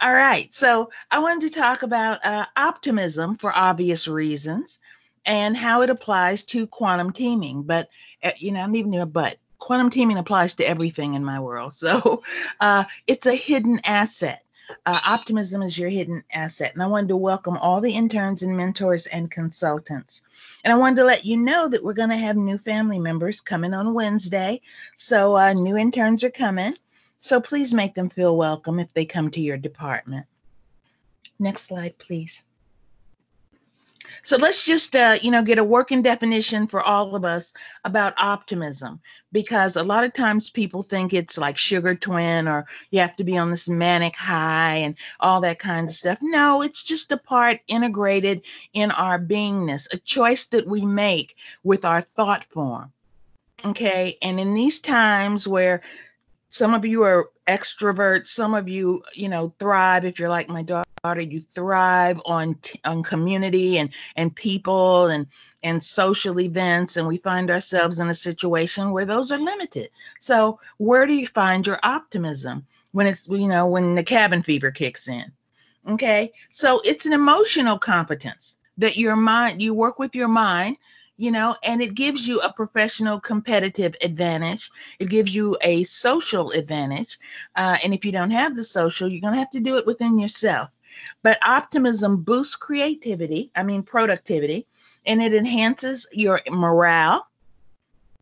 All right. So I wanted to talk about uh, optimism for obvious reasons and how it applies to quantum teaming. But, uh, you know, I don't even know, but quantum teaming applies to everything in my world. So uh, it's a hidden asset. Uh, optimism is your hidden asset. And I wanted to welcome all the interns and mentors and consultants. And I wanted to let you know that we're going to have new family members coming on Wednesday. So uh, new interns are coming. So please make them feel welcome if they come to your department. Next slide, please. So let's just, uh, you know, get a working definition for all of us about optimism, because a lot of times people think it's like sugar twin or you have to be on this manic high and all that kind of stuff. No, it's just a part integrated in our beingness, a choice that we make with our thought form. Okay. And in these times where some of you are extroverts some of you you know thrive if you're like my daughter you thrive on on community and and people and and social events and we find ourselves in a situation where those are limited. So where do you find your optimism when it's you know when the cabin fever kicks in? Okay? So it's an emotional competence that your mind you work with your mind you know, and it gives you a professional competitive advantage. It gives you a social advantage. Uh, and if you don't have the social, you're going to have to do it within yourself. But optimism boosts creativity, I mean, productivity, and it enhances your morale.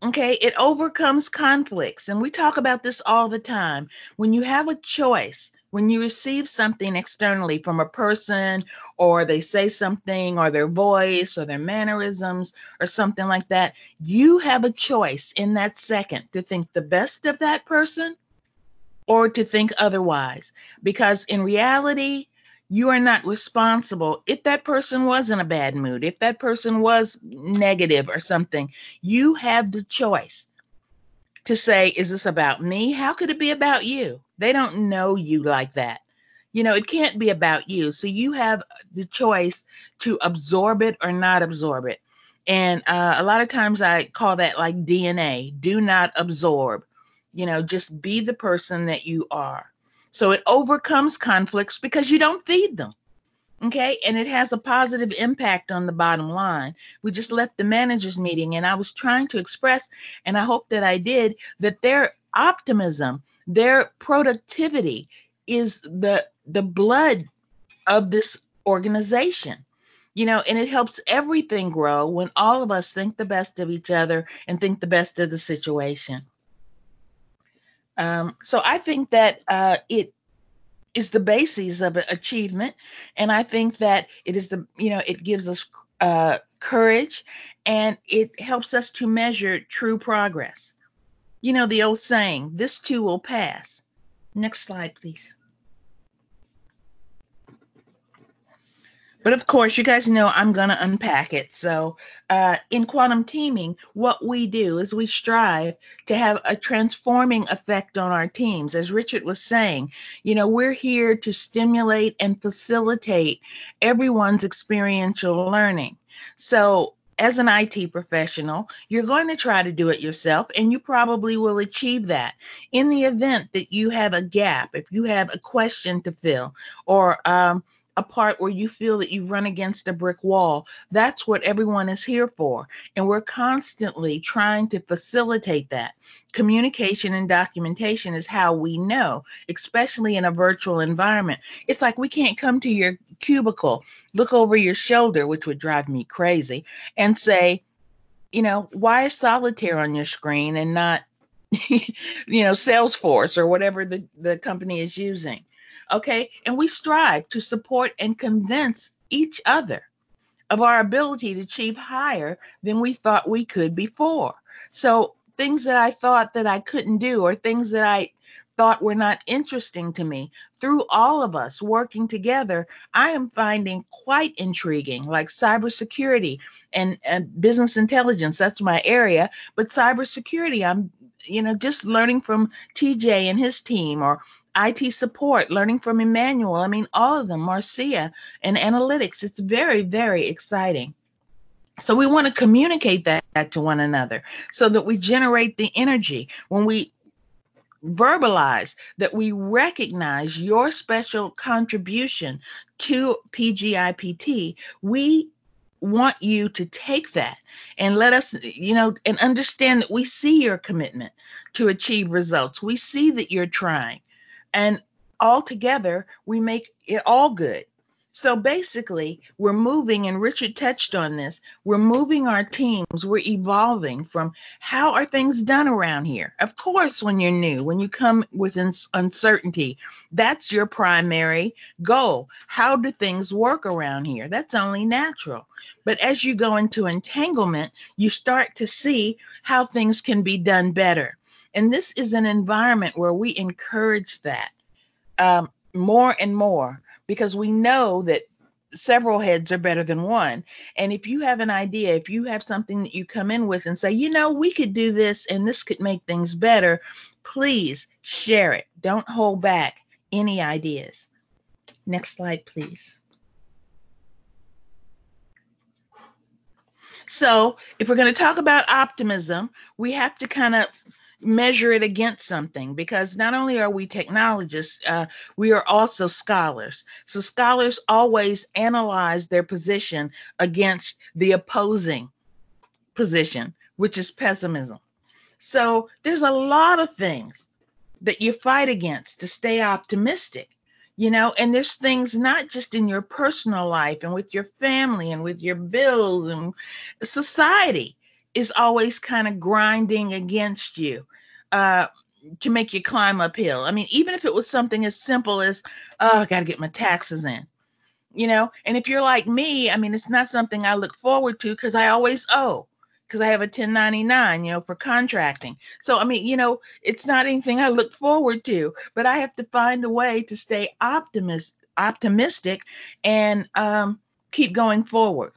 Okay, it overcomes conflicts. And we talk about this all the time. When you have a choice, when you receive something externally from a person or they say something or their voice or their mannerisms or something like that, you have a choice in that second to think the best of that person or to think otherwise. Because in reality, you are not responsible if that person was in a bad mood, if that person was negative or something. You have the choice to say, Is this about me? How could it be about you? They don't know you like that. You know, it can't be about you. So you have the choice to absorb it or not absorb it. And uh, a lot of times I call that like DNA do not absorb. You know, just be the person that you are. So it overcomes conflicts because you don't feed them. Okay. And it has a positive impact on the bottom line. We just left the managers meeting and I was trying to express, and I hope that I did, that their optimism, their productivity is the the blood of this organization you know and it helps everything grow when all of us think the best of each other and think the best of the situation um, so i think that uh, it is the basis of achievement and i think that it is the you know it gives us uh, courage and it helps us to measure true progress. You know the old saying this too will pass. Next slide please But of course, you guys know I'm going to unpack it. So, uh, in quantum teaming, what we do is we strive to have a transforming effect on our teams. As Richard was saying, you know, we're here to stimulate and facilitate everyone's experiential learning. So, as an IT professional, you're going to try to do it yourself, and you probably will achieve that. In the event that you have a gap, if you have a question to fill, or um, a part where you feel that you've run against a brick wall. That's what everyone is here for. And we're constantly trying to facilitate that. Communication and documentation is how we know, especially in a virtual environment. It's like we can't come to your cubicle, look over your shoulder, which would drive me crazy, and say, you know, why is solitaire on your screen and not, you know, Salesforce or whatever the, the company is using? Okay. And we strive to support and convince each other of our ability to achieve higher than we thought we could before. So things that I thought that I couldn't do or things that I thought were not interesting to me through all of us working together i am finding quite intriguing like cybersecurity and, and business intelligence that's my area but cybersecurity i'm you know just learning from tj and his team or IT support, learning from Emmanuel. I mean, all of them, Marcia and analytics. It's very, very exciting. So we want to communicate that to one another so that we generate the energy when we verbalize that we recognize your special contribution to PGIPT, we want you to take that and let us, you know, and understand that we see your commitment to achieve results. We see that you're trying. And all together, we make it all good. So basically, we're moving, and Richard touched on this. We're moving our teams. We're evolving from how are things done around here. Of course, when you're new, when you come with uncertainty, that's your primary goal. How do things work around here? That's only natural. But as you go into entanglement, you start to see how things can be done better. And this is an environment where we encourage that um, more and more because we know that several heads are better than one. And if you have an idea, if you have something that you come in with and say, you know, we could do this and this could make things better, please share it. Don't hold back any ideas. Next slide, please. So, if we're going to talk about optimism, we have to kind of measure it against something because not only are we technologists, uh, we are also scholars. So scholars always analyze their position against the opposing position, which is pessimism. So there's a lot of things that you fight against to stay optimistic you know and there's things not just in your personal life and with your family and with your bills and society is always kind of grinding against you uh, to make you climb uphill. I mean, even if it was something as simple as, oh, I got to get my taxes in, you know. And if you're like me, I mean, it's not something I look forward to because I always owe because I have a 1099, you know, for contracting. So, I mean, you know, it's not anything I look forward to, but I have to find a way to stay optimist, optimistic, and um, keep going forward.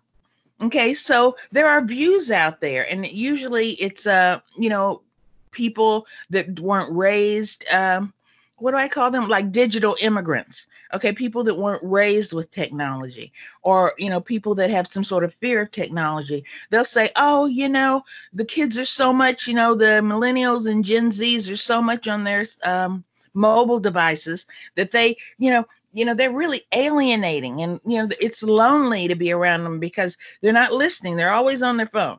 Okay, so there are views out there, and usually it's uh, you know, people that weren't raised um, what do I call them? Like digital immigrants. Okay, people that weren't raised with technology, or you know, people that have some sort of fear of technology. They'll say, "Oh, you know, the kids are so much. You know, the millennials and Gen Zs are so much on their um, mobile devices that they, you know." You know, they're really alienating, and you know, it's lonely to be around them because they're not listening. They're always on their phone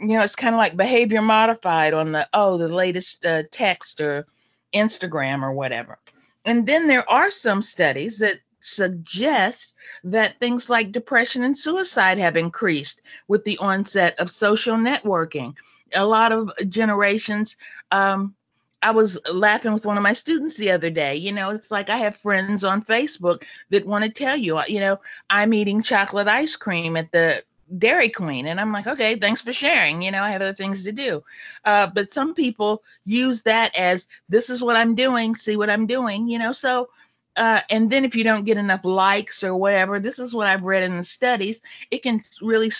you know, it's kind of like behavior modified on the, oh, the latest uh, text or Instagram or whatever. And then there are some studies that suggest that things like depression and suicide have increased with the onset of social networking. A lot of generations, um, I was laughing with one of my students the other day. You know, it's like I have friends on Facebook that want to tell you, you know, I'm eating chocolate ice cream at the Dairy Queen. And I'm like, okay, thanks for sharing. You know, I have other things to do. Uh, but some people use that as this is what I'm doing, see what I'm doing, you know. So, uh, and then if you don't get enough likes or whatever, this is what I've read in the studies, it can really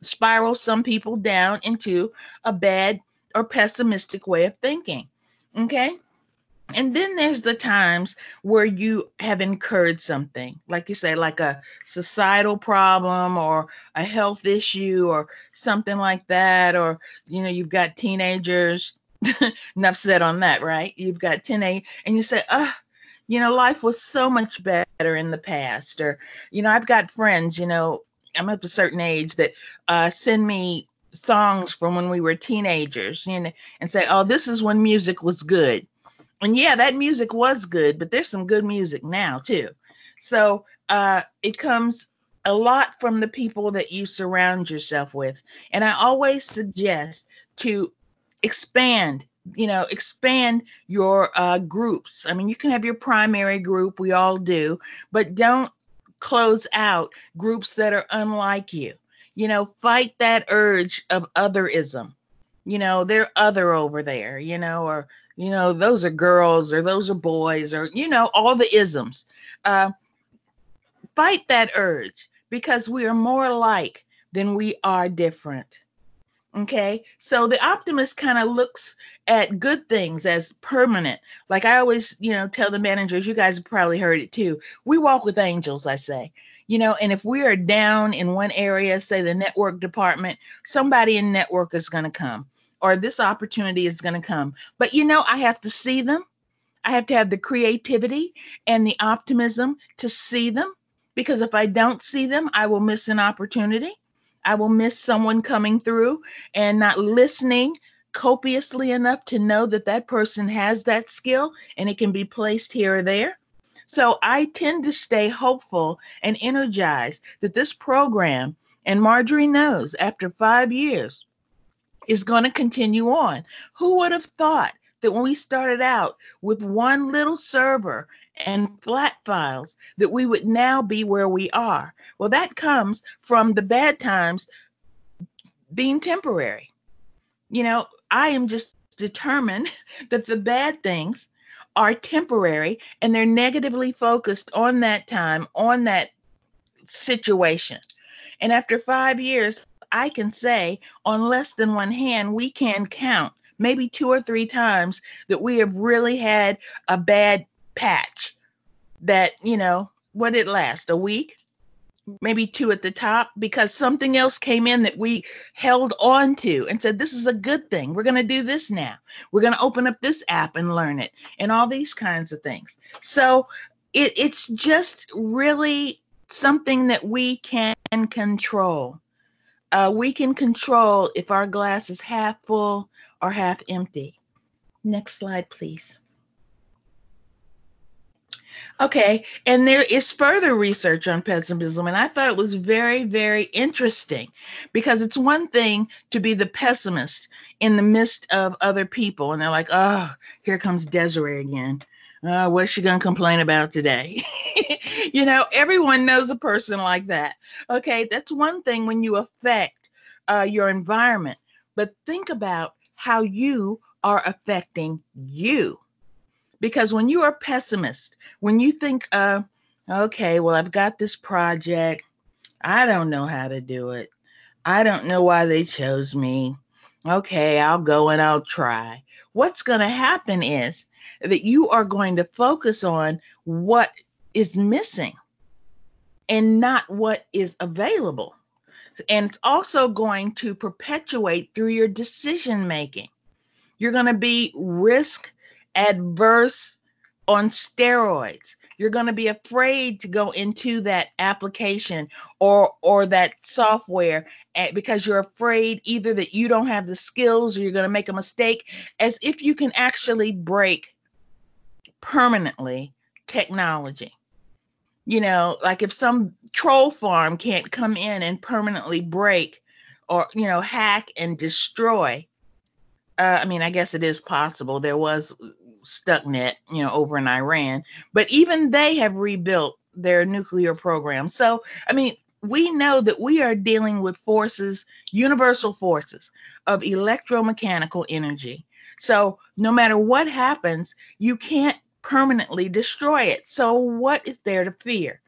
spiral some people down into a bad or pessimistic way of thinking. Okay. And then there's the times where you have incurred something, like you say, like a societal problem or a health issue or something like that. Or, you know, you've got teenagers. Enough said on that, right? You've got 10 A and you say, ah, you know, life was so much better in the past. Or, you know, I've got friends, you know, I'm at a certain age that uh, send me songs from when we were teenagers, you know, and say, oh, this is when music was good and yeah, that music was good, but there's some good music now too. So uh, it comes a lot from the people that you surround yourself with. And I always suggest to expand, you know, expand your uh, groups. I mean, you can have your primary group, we all do, but don't close out groups that are unlike you. You know, fight that urge of otherism. You know, they're other over there, you know, or you know, those are girls or those are boys or, you know, all the isms. Uh, fight that urge because we are more alike than we are different. Okay. So the optimist kind of looks at good things as permanent. Like I always, you know, tell the managers, you guys probably heard it too. We walk with angels, I say. You know, and if we are down in one area, say the network department, somebody in network is going to come or this opportunity is going to come. But you know, I have to see them. I have to have the creativity and the optimism to see them because if I don't see them, I will miss an opportunity. I will miss someone coming through and not listening copiously enough to know that that person has that skill and it can be placed here or there. So I tend to stay hopeful and energized that this program, and Marjorie knows after five years, is going to continue on. Who would have thought that when we started out with one little server and flat files, that we would now be where we are? Well, that comes from the bad times being temporary. You know, I am just determined that the bad things are temporary and they're negatively focused on that time, on that situation. And after five years, I can say on less than one hand, we can count maybe two or three times that we have really had a bad patch that, you know, what did it last? A week? Maybe two at the top because something else came in that we held on to and said this is a good thing. We're going to do this now. We're going to open up this app and learn it and all these kinds of things. So it, it's just really something that we can control. Uh, we can control if our glass is half full or half empty. Next slide please Okay, and there is further research on pessimism, and I thought it was very, very interesting because it's one thing to be the pessimist in the midst of other people, and they're like, "Oh, here comes Desiree again. Uh, what's she gonna complain about today?" you know, everyone knows a person like that. Okay, that's one thing when you affect uh, your environment, but think about how you are affecting you because when you are a pessimist, when you think, uh, okay, well, I've got this project, I don't know how to do it. I don't know why they chose me. Okay, I'll go and I'll try. What's going to happen is that you are going to focus on what is missing and not what is available. And it's also going to perpetuate through your decision making. You're going to be risk adverse on steroids you're going to be afraid to go into that application or or that software eh, because you're afraid either that you don't have the skills or you're going to make a mistake as if you can actually break permanently technology you know like if some troll farm can't come in and permanently break or you know hack and destroy uh, I mean, I guess it is possible. There was Stuxnet, you know, over in Iran, but even they have rebuilt their nuclear program. So, I mean, we know that we are dealing with forces, universal forces of electromechanical energy. So, no matter what happens, you can't permanently destroy it. So, what is there to fear?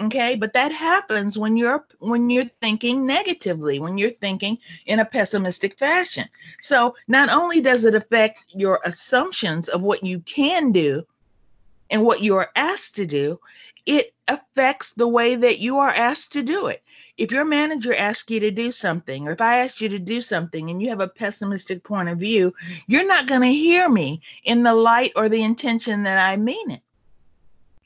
Okay? But that happens when you're when you're thinking negatively when you're thinking in a pessimistic fashion. So not only does it affect your assumptions of what you can do and what you are asked to do it affects the way that you are asked to do it. If your manager asks you to do something or if i ask you to do something and you have a pessimistic point of view you're not going to hear me in the light or the intention that i mean it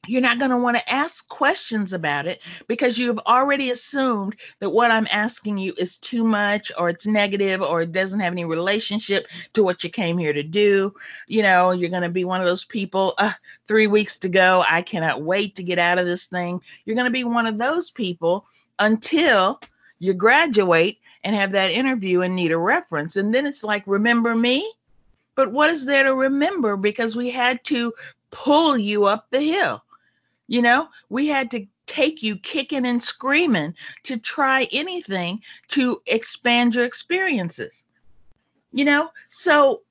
you're not going to want to ask questions about it because you've already assumed that what I'm asking you is too much or it's negative or it doesn't have any relationship to what you came here to do. You know, you're going to be one of those people, uh, three weeks to go. I cannot wait to get out of this thing. You're going to be one of those people until you graduate and have that interview and need a reference. And then it's like, remember me? But what is there to remember? Because we had to pull you up the hill. You know, we had to take you kicking and screaming to try anything to expand your experiences. You know, so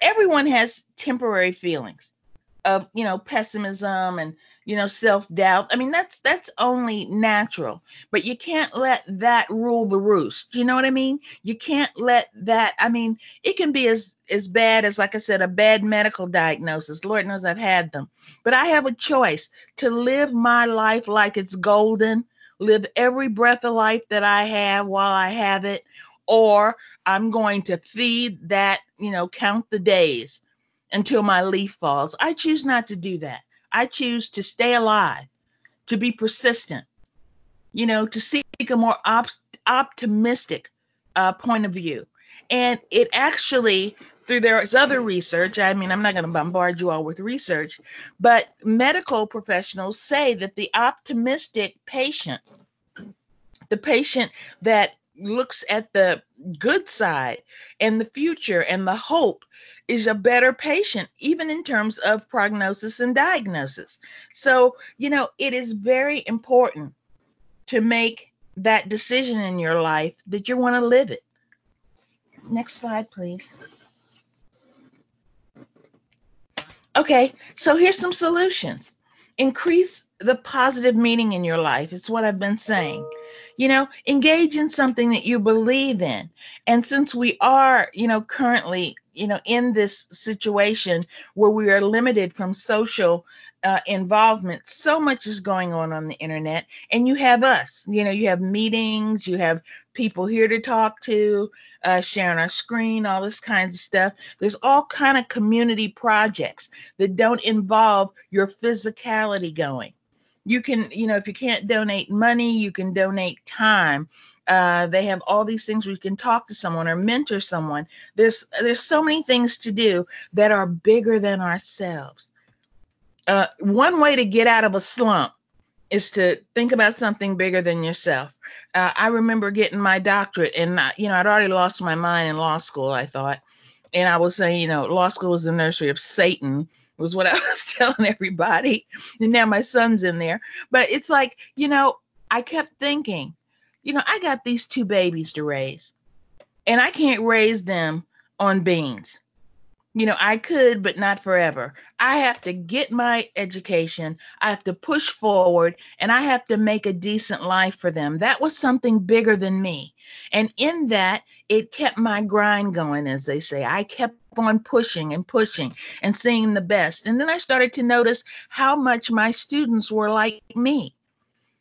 everyone has temporary feelings of, you know, pessimism and you know self-doubt i mean that's that's only natural but you can't let that rule the roost you know what i mean you can't let that i mean it can be as as bad as like i said a bad medical diagnosis lord knows i've had them but i have a choice to live my life like it's golden live every breath of life that i have while i have it or I'm going to feed that, you know, count the days until my leaf falls. I choose not to do that. I choose to stay alive, to be persistent, you know, to seek a more op- optimistic uh, point of view. And it actually, through there's other research, I mean, I'm not going to bombard you all with research, but medical professionals say that the optimistic patient, the patient that looks at the good side and the future and the hope is a better patient, even in terms of prognosis and diagnosis. So, you know, it is very important to make that decision in your life that you want to live it. Next slide, please. Okay, so here's some solutions. Increase the positive meaning in your life. It's what I've been saying. You know, engage in something that you believe in. And since we are, you know, currently, you know, in this situation where we are limited from social uh, involvement, so much is going on on the internet. And you have us, you know, you have meetings, you have people here to talk to, uh, sharing our screen, all this kinds of stuff. There's all kind of community projects that don't involve your physicality going. You can, you know, if you can't donate money, you can donate time. Uh, they have all these things where you can talk to someone or mentor someone. There's there's so many things to do that are bigger than ourselves. Uh, one way to get out of a slump is to think about something bigger than yourself. Uh, I remember getting my doctorate, and uh, you know, I'd already lost my mind in law school. I thought, and I was saying, you know, law school is the nursery of Satan, was what I was telling everybody. And now my son's in there, but it's like, you know, I kept thinking, you know, I got these two babies to raise, and I can't raise them on beans you know, I could, but not forever. I have to get my education. I have to push forward and I have to make a decent life for them. That was something bigger than me. And in that, it kept my grind going, as they say. I kept on pushing and pushing and seeing the best. And then I started to notice how much my students were like me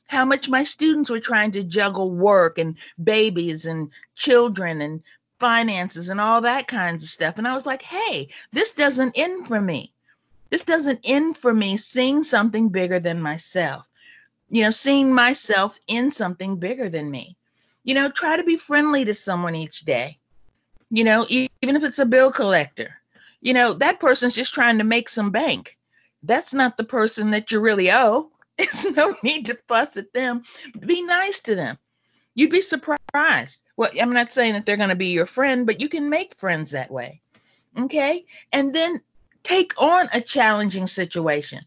how much my students were trying to juggle work and babies and children and finances and all that kinds of stuff. And I was like, hey, this doesn't end for me. This doesn't end for me seeing something bigger than myself, you know, seeing myself in something bigger than me. You know, try to be friendly to someone each day, you know, even if it's a bill collector. You know, that person's just trying to make some bank. That's not the person that you really owe. It's no need to fuss at them. Be nice to them. You'd be surprised well, I'm not saying that they're going to be your friend, but you can make friends that way. Okay. And then take on a challenging situation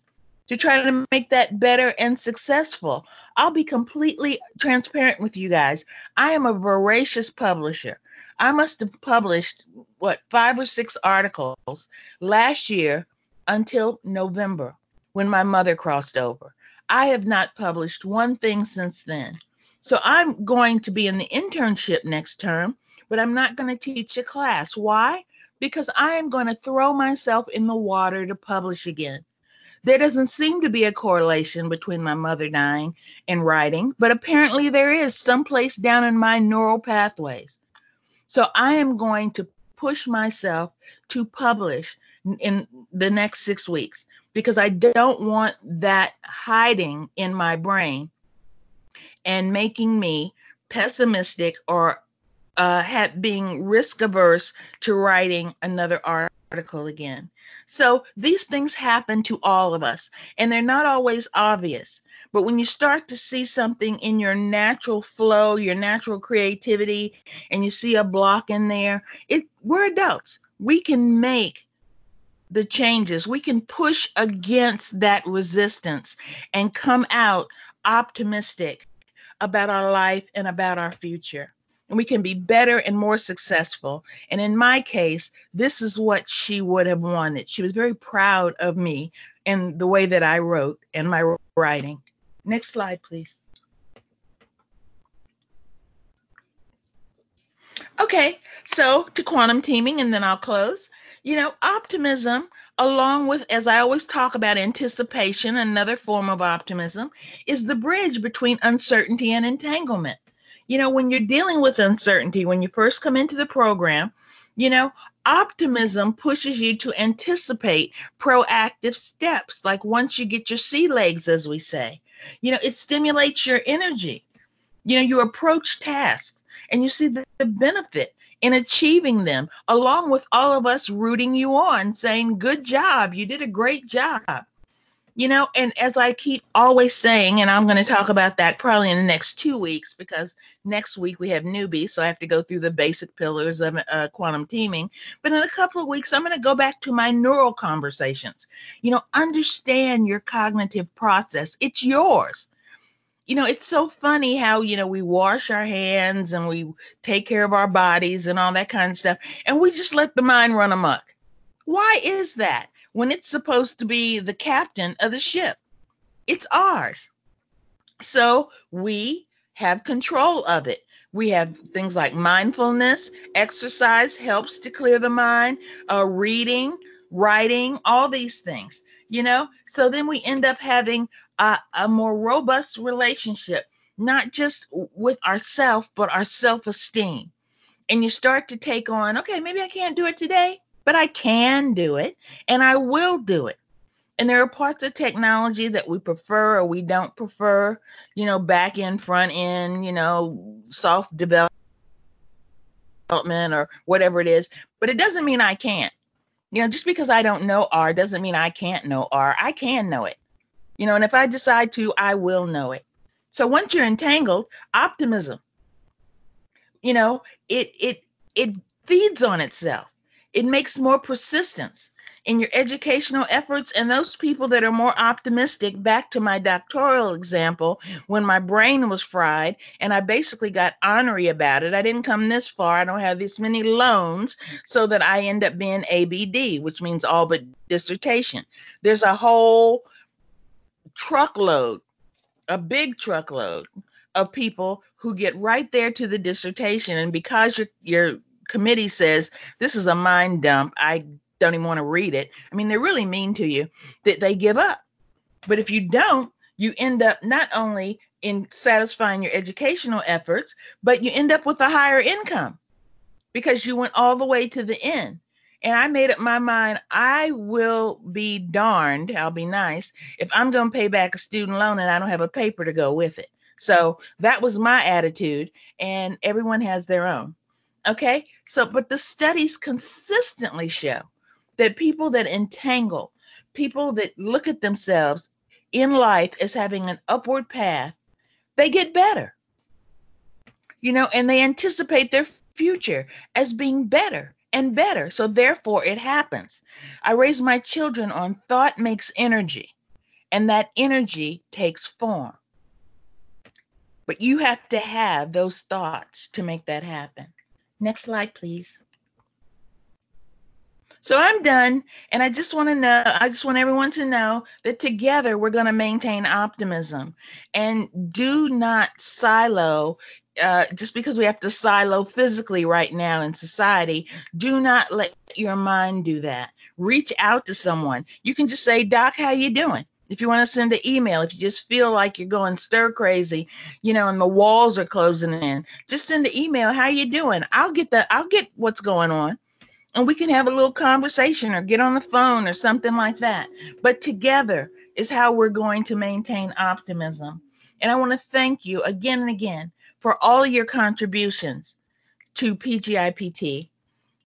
to try to make that better and successful. I'll be completely transparent with you guys. I am a voracious publisher. I must have published what five or six articles last year until November when my mother crossed over. I have not published one thing since then. So I'm going to be in the internship next term, but I'm not going to teach a class. Why? Because I am going to throw myself in the water to publish again. There doesn't seem to be a correlation between my mother dying and writing, but apparently there is someplace down in my neural pathways. So I am going to push myself to publish in the next six weeks because I don't want that hiding in my brain and making me pessimistic or uh, being risk averse to writing another article again. So these things happen to all of us, and they're not always obvious. But when you start to see something in your natural flow, your natural creativity, and you see a block in there, it we're adults. We can make the changes. We can push against that resistance and come out optimistic about our life and about our future. And we can be better and more successful. And in my case, this is what she would have wanted. She was very proud of me and the way that I wrote and my writing. Next slide, please. Okay, so to quantum teaming, and then I'll close. You know, optimism, along with, as I always talk about, anticipation, another form of optimism, is the bridge between uncertainty and entanglement. You know, when you're dealing with uncertainty, when you first come into the program, you know, optimism pushes you to anticipate proactive steps, like once you get your sea legs, as we say. You know, it stimulates your energy. You know, you approach tasks and you see the, the benefit in achieving them, along with all of us rooting you on, saying, Good job, you did a great job. You know, and as I keep always saying, and I'm going to talk about that probably in the next two weeks because next week we have newbies, so I have to go through the basic pillars of uh, quantum teaming. But in a couple of weeks, I'm going to go back to my neural conversations. You know, understand your cognitive process, it's yours you know, it's so funny how, you know, we wash our hands and we take care of our bodies and all that kind of stuff, and we just let the mind run amok. Why is that when it's supposed to be the captain of the ship? It's ours. So we have control of it. We have things like mindfulness, exercise helps to clear the mind, uh, reading, writing, all these things you know? So then we end up having a, a more robust relationship not just with ourself but our self-esteem. And you start to take on okay maybe i can't do it today but i can do it and i will do it. And there are parts of technology that we prefer or we don't prefer you know back end front end you know soft development or whatever it is. But it doesn't mean i can't you know, just because I don't know R doesn't mean I can't know R. I can know it. You know, and if I decide to, I will know it. So once you're entangled, optimism, you know, it it it feeds on itself. It makes more persistence in your educational efforts and those people that are more optimistic back to my doctoral example when my brain was fried and i basically got ornery about it. I didn't come this far. I don't have this many loans so that i end up being abd which means all but dissertation. There's a whole truckload a big truckload of people who get right there to the dissertation. And because your your committee says this is a mind dump. I don't even want to read it. I mean, they're really mean to you that they give up. But if you don't, you end up not only in satisfying your educational efforts, but you end up with a higher income because you went all the way to the end. And I made up my mind, I will be darned, I'll be nice, if I'm going to pay back a student loan and I don't have a paper to go with it. So that was my attitude, and everyone has their own. Okay. So, but the studies consistently show that people that entangle, people that look at themselves in life as having an upward path, they get better. You know, and they anticipate their future as being better and better. So therefore, it happens. I raise my children on thought makes energy, and that energy takes form. But you have to have those thoughts to make that happen. Next slide, please. So I'm done. And I just want to know, I just want everyone to know that together we're going to maintain optimism and do not silo. Uh, just because we have to silo physically right now in society, do not let your mind do that. Reach out to someone. You can just say, Doc, how you doing? if you want to send an email, if you just feel like you're going stir crazy, you know, and the walls are closing in, just send an email. How you doing? I'll get the I'll get what's going on and we can have a little conversation or get on the phone or something like that. But together is how we're going to maintain optimism. And I want to thank you again and again for all your contributions to PGIPT